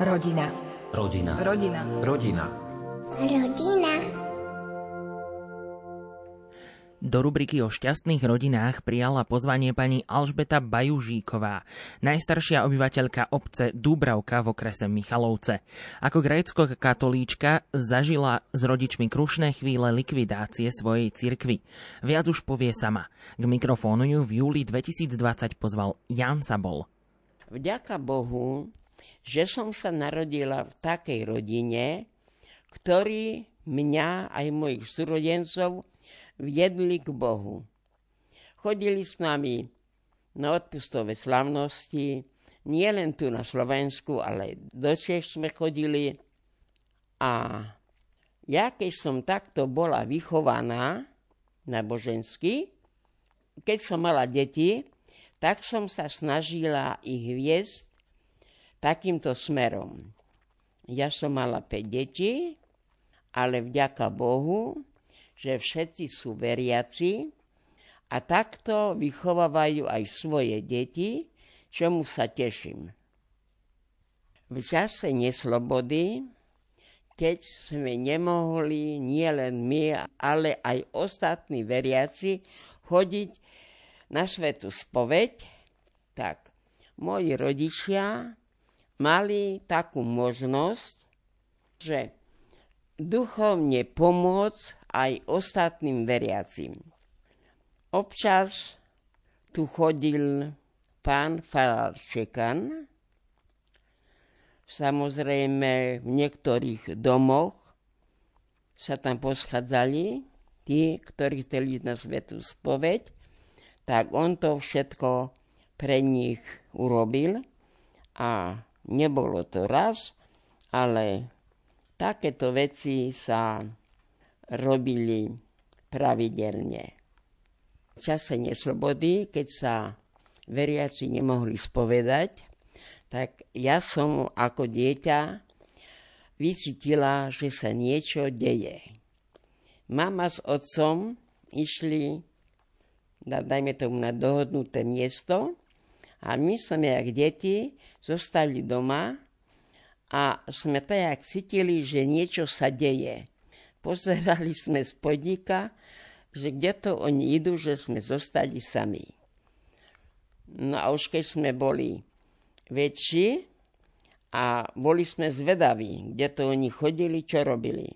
Rodina. Rodina. Rodina. Rodina. Rodina. Do rubriky o šťastných rodinách prijala pozvanie pani Alžbeta Bajužíková, najstaršia obyvateľka obce Dúbravka v okrese Michalovce. Ako grécko-katolíčka zažila s rodičmi krušné chvíle likvidácie svojej cirkvy. Viac už povie sama. K mikrofónu ju v júli 2020 pozval Jan Sabol. Vďaka Bohu, že som sa narodila v takej rodine, ktorý mňa aj mojich súrodencov viedli k Bohu. Chodili s nami na odpustové slavnosti, nie len tu na Slovensku, ale do Čech sme chodili. A ja, keď som takto bola vychovaná božensky, keď som mala deti, tak som sa snažila ich viesť takýmto smerom. Ja som mala 5 detí, ale vďaka Bohu že všetci sú veriaci a takto vychovávajú aj svoje deti, čomu sa teším. V čase neslobody, keď sme nemohli nielen my, ale aj ostatní veriaci chodiť na svetu spoveď, tak moji rodičia mali takú možnosť, že duchovne pomôcť aj ostatným veriacim. Občas tu chodil pán Farčekan, samozrejme v niektorých domoch sa tam poschádzali tí, ktorí chceli na svetu spoveď, tak on to všetko pre nich urobil a nebolo to raz, ale takéto veci sa robili pravidelne. V čase neslobody, keď sa veriaci nemohli spovedať, tak ja som ako dieťa vycítila, že sa niečo deje. Mama s otcom išli, dajme tomu, na dohodnuté miesto a my sme, jak deti, zostali doma a sme tak cítili, že niečo sa deje pozerali sme z podnika, že kde to oni idú, že sme zostali sami. No a už keď sme boli väčší a boli sme zvedaví, kde to oni chodili, čo robili,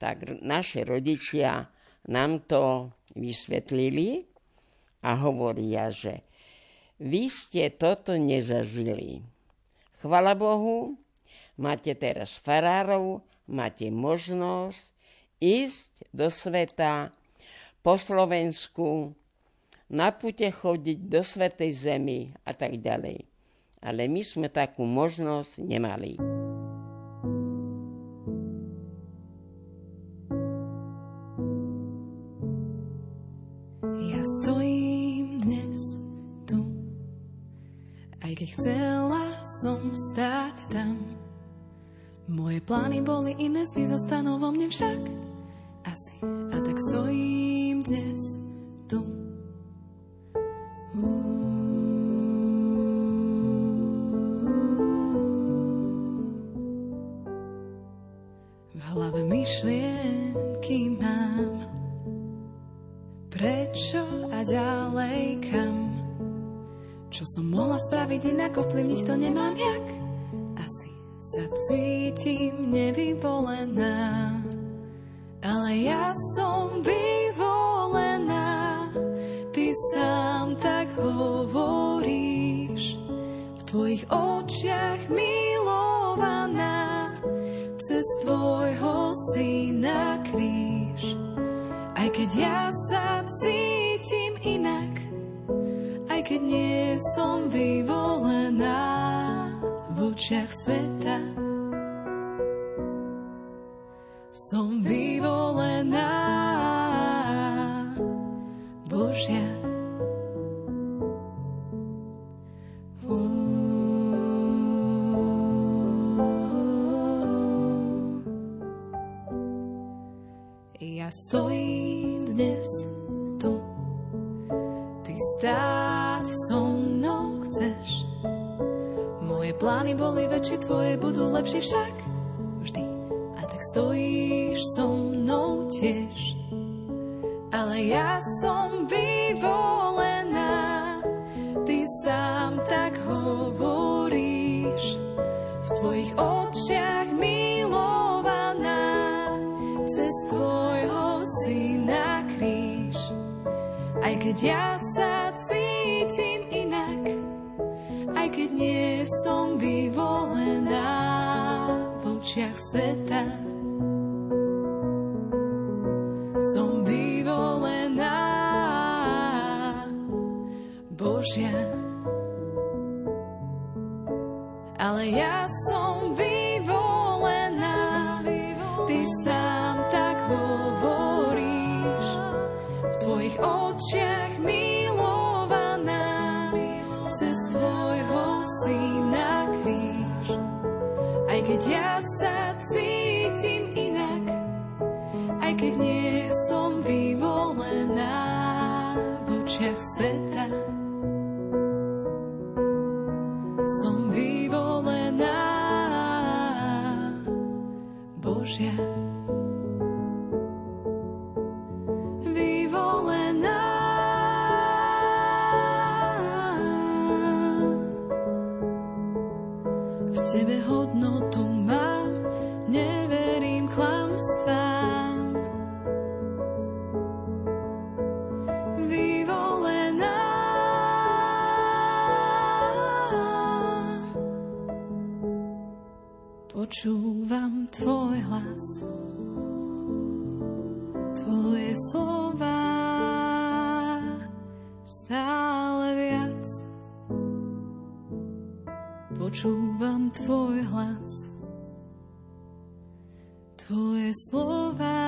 tak naše rodičia nám to vysvetlili a hovoria, že vy ste toto nezažili. Chvala Bohu, máte teraz farárov, máte možnosť ísť do sveta po Slovensku, na pute chodiť do Svetej Zemi a tak ďalej. Ale my sme takú možnosť nemali. Stáť tam. Moje plány boli iné, sny zostanú vo mne však asi. A tak stojím dnes tu. V hlave myšlienky mám, prečo a ďalej kam. Čo som mohla spraviť inak, ovplyvniť to nemám jak. Sa cítim nevyvolená ale ja som vyvolená, ty sám tak hovoríš, v tvojich očiach milovaná, cez tvojho syna kríž. Aj keď ja sa cítim inak, aj keď nie som vyvolená v očiach sveta, som vyvolená Božia. Ja stojím dnes plány boli väčšie, tvoje budú lepšie však. Vždy. A tak stojíš so mnou tiež. Ale ja som vyvolená, ty sám tak hovoríš. V tvojich očiach milovaná, cez tvojho syna kríž. Aj keď ja sa som vyvolená v očiach sveta. Som vyvolená Božia. Počúvam tvoj hlas, tvoje slova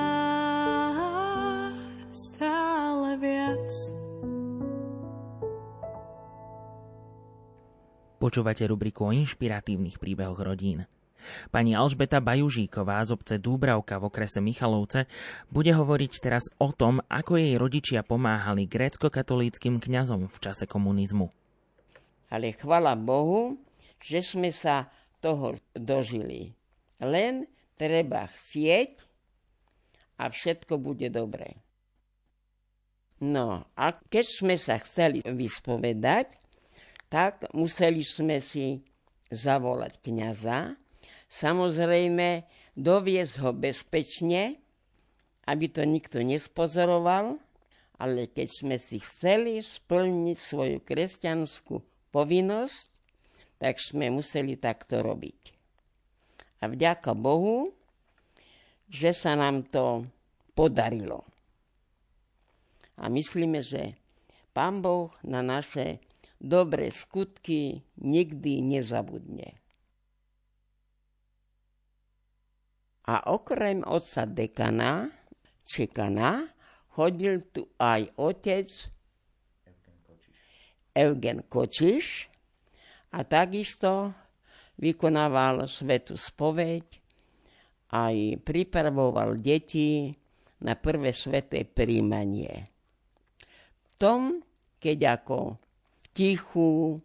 stále viac. Počúvate rubriku o inšpiratívnych príbehoch rodín. Pani Alžbeta Bajužíková z obce Dúbravka v okrese Michalovce bude hovoriť teraz o tom, ako jej rodičia pomáhali grécko-katolíckým kňazom v čase komunizmu. Ale chvala Bohu, že sme sa toho dožili. Len treba chcieť a všetko bude dobré. No a keď sme sa chceli vyspovedať, tak museli sme si zavolať kniaza, samozrejme doviesť ho bezpečne, aby to nikto nespozoroval, ale keď sme si chceli splniť svoju kresťanskú povinnosť, tak sme museli takto robiť. A vďaka Bohu, že sa nám to podarilo. A myslíme, že Pán Boh na naše dobré skutky nikdy nezabudne. A okrem otca dekana, čekana, chodil tu aj otec Eugen Kočiš a takisto vykonával svetu spoveď, aj pripravoval deti na prvé sveté príjmanie. V tom, keď ako tichu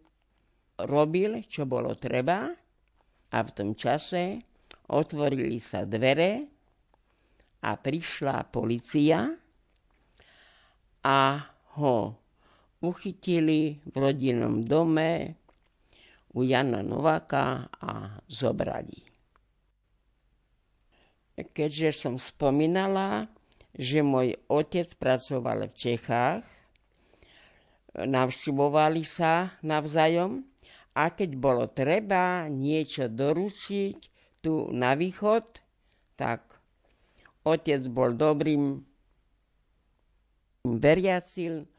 robil, čo bolo treba, a v tom čase otvorili sa dvere a prišla policia a ho uchytili v rodinnom dome u Jana Nováka a zobrali. Keďže som spomínala, že môj otec pracoval v Čechách, navštevovali sa navzájom a keď bolo treba niečo doručiť tu na východ, tak otec bol dobrým veriacil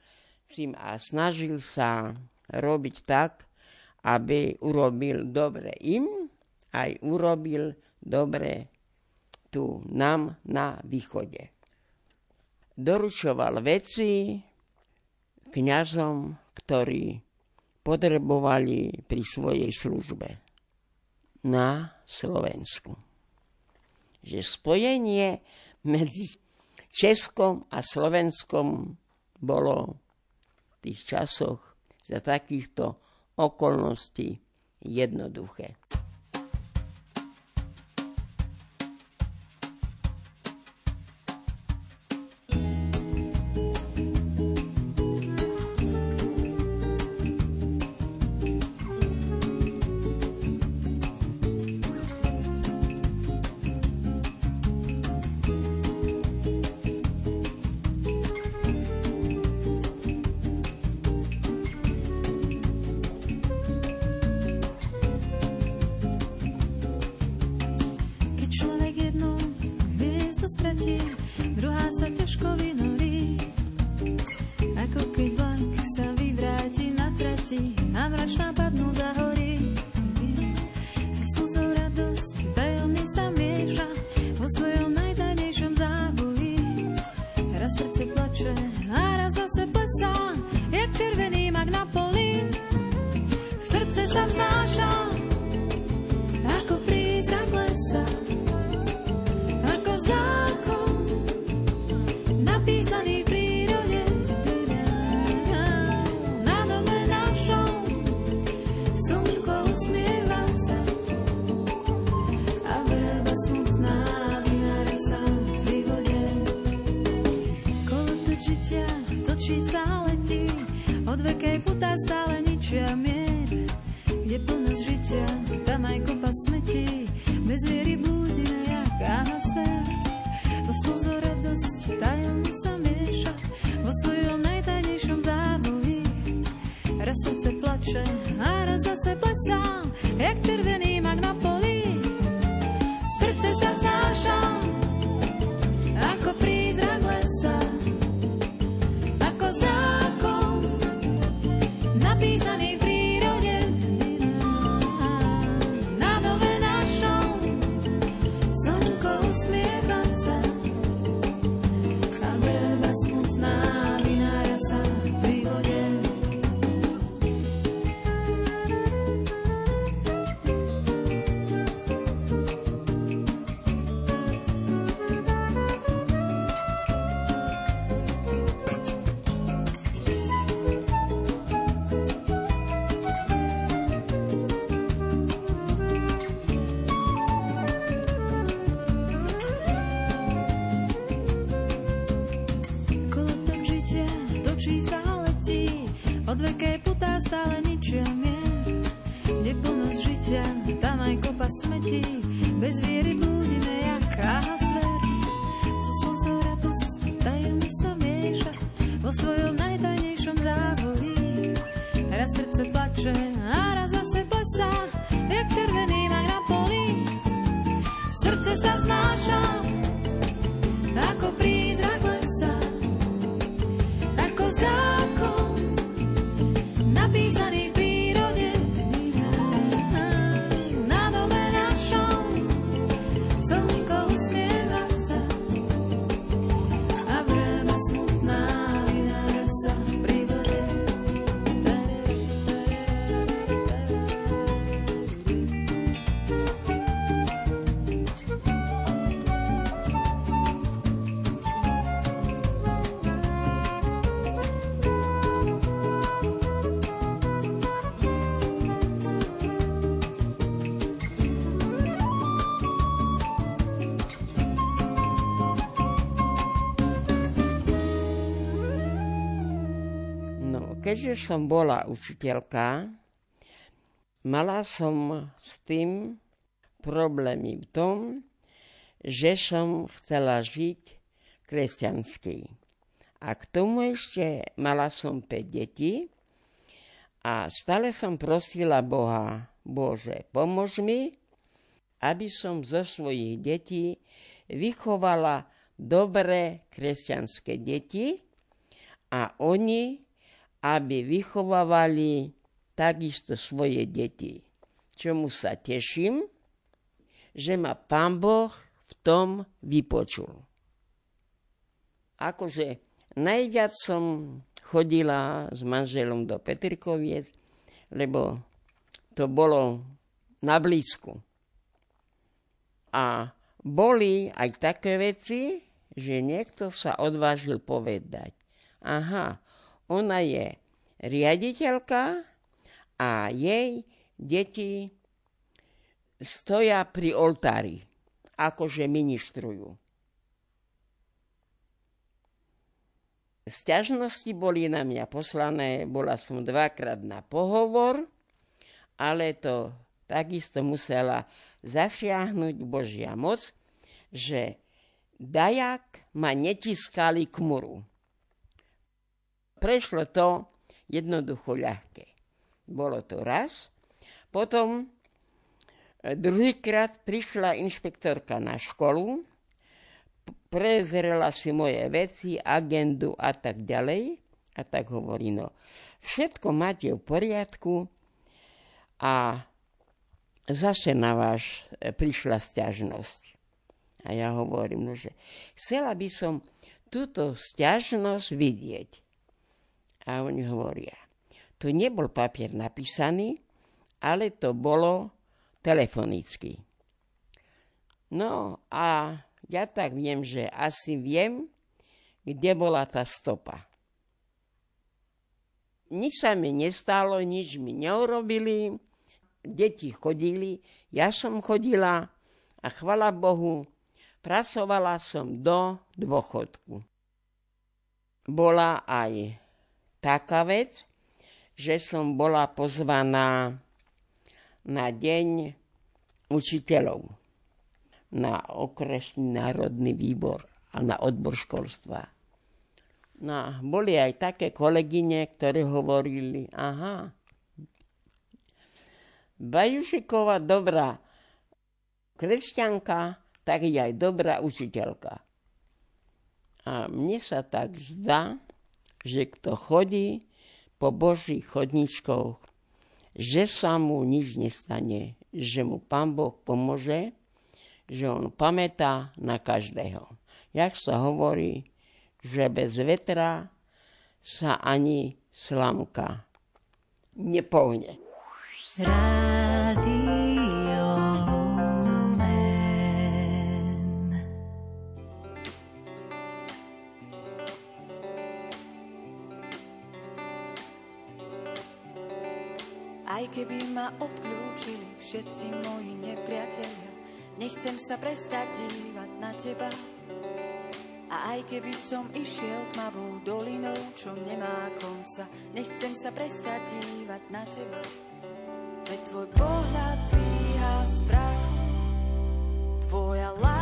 a snažil sa robiť tak, aby urobil dobre im, aj urobil dobre tu nám na východe. Doručoval veci kňazom, ktorí potrebovali pri svojej službe na Slovensku. Že spojenie medzi Českom a Slovenskom bolo v tých časoch za takýchto okolnosti jednoduché. srdce plesá, jak červený mak na poli. Srdce sa vznáša, ako prízrak lesa, ako zákon napísaný očí sa letí, od vekej putá stále ničia mier. Kde plnosť žitia, tam aj kopa smetí, bez viery blúdime jak ahaser. To slzo radosť tajom sa mieša vo svojom najtajnejšom závoji. Raz srdce plače a raz zase plesá, jak červený mag na poli. Odveké putá stále ničia mier. Kde plnosť žitia, tam aj kopa smetí. Bez viery blúdime jak ahasver. So slzou radosť tajomne sa mieša vo svojom najtajnejšom závoji. Raz srdce plače a raz zase plesá, jak červený mak na poli. Srdce sa vznáša, ako príde keďže som bola učiteľka, mala som s tým problémy v tom, že som chcela žiť kresťanský. A k tomu ešte mala som 5 detí a stále som prosila Boha, Bože, pomôž mi, aby som zo svojich detí vychovala dobré kresťanské deti a oni aby vychovávali takisto svoje deti. Čomu sa teším, že ma pán Boh v tom vypočul. Akože najviac som chodila s manželom do Petrikoviec, lebo to bolo na blízku. A boli aj také veci, že niekto sa odvážil povedať. Aha, ona je riaditeľka a jej deti stoja pri oltári, akože ministrujú. Sťažnosti boli na mňa poslané, bola som dvakrát na pohovor, ale to takisto musela zasiahnuť Božia moc, že dajak ma netiskali k muru. Prešlo to jednoducho ľahké. Bolo to raz. Potom e, druhýkrát prišla inšpektorka na školu, prezrela si moje veci, agendu a tak ďalej. A tak hovorí, no, všetko máte v poriadku a zase na váš e, prišla stiažnosť. A ja hovorím, no, že chcela by som túto stiažnosť vidieť. A oni hovoria, to nebol papier napísaný, ale to bolo telefonicky. No a ja tak viem, že asi viem, kde bola tá stopa. Nič sa mi nestalo, nič mi neurobili, deti chodili, ja som chodila a chvala Bohu, pracovala som do dôchodku. Bola aj taká vec, že som bola pozvaná na deň učiteľov na okresný národný výbor a na odbor školstva. No, boli aj také kolegyne, ktoré hovorili, aha, Bajušiková dobrá kresťanka, tak je aj dobrá učiteľka. A mne sa tak zdá, že kto chodí po Božích chodničkoch, že sa mu nič nestane, že mu Pán Boh pomôže, že on pamätá na každého. Jak sa hovorí, že bez vetra sa ani slamka nepohne. Rádio Keby ma obklúčili všetci moji nepriatelia, Nechcem sa prestať dívať na teba. A aj keby som išiel tmavou dolinou, čo nemá konca, nechcem sa prestať dívať na teba. Veď tvoj pohľad dvíha sprach, tvoja láska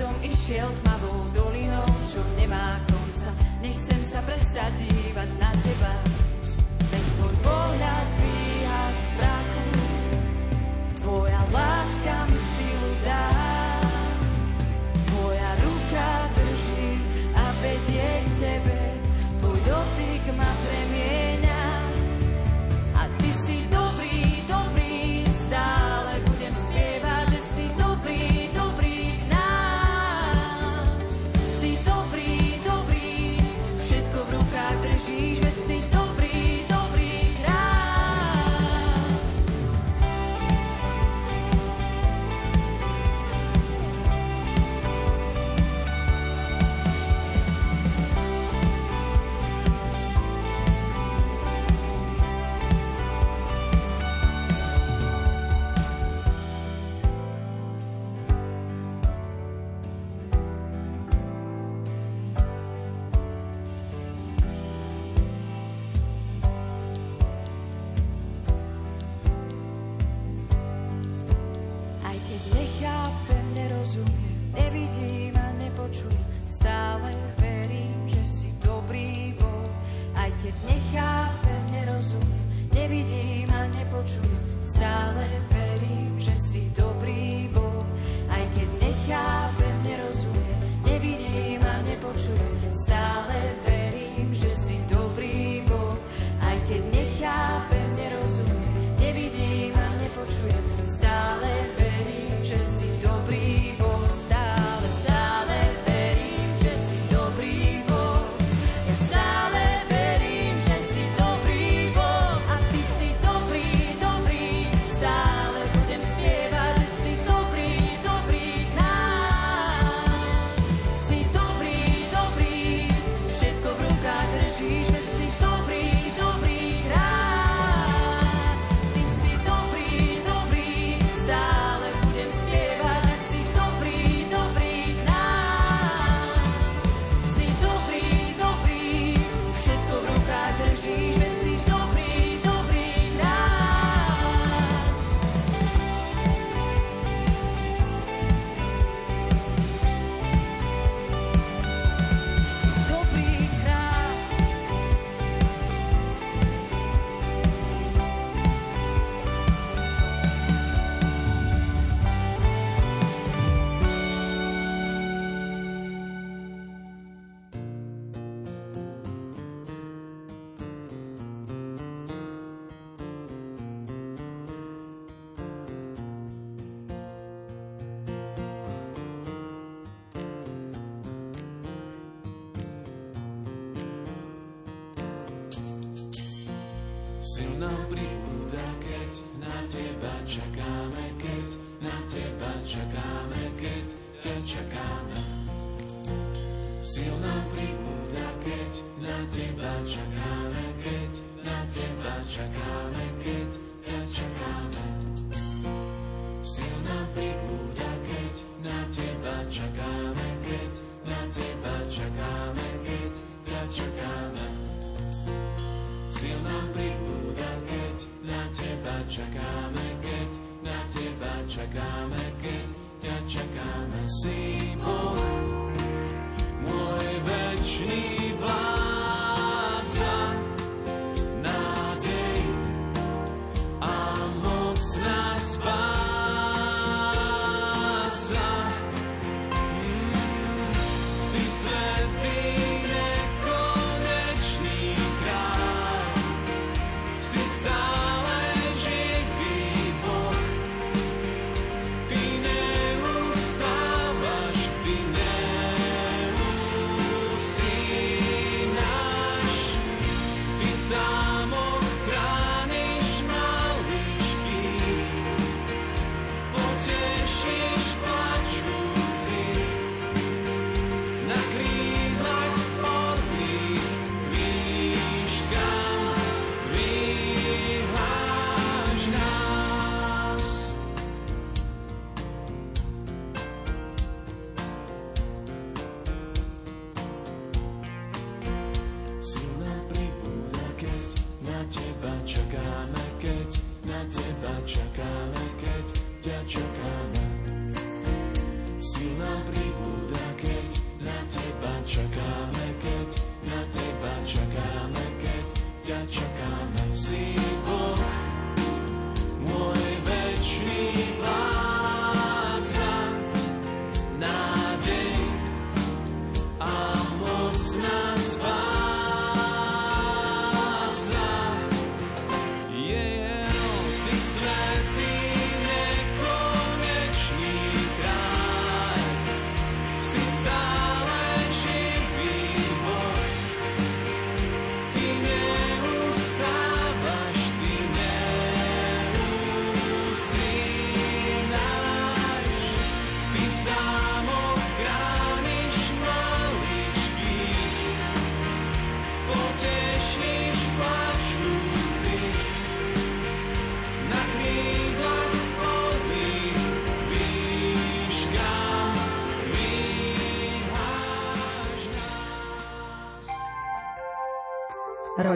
som išiel tmavou dolinou, čo nemá konca, nechcem sa prestať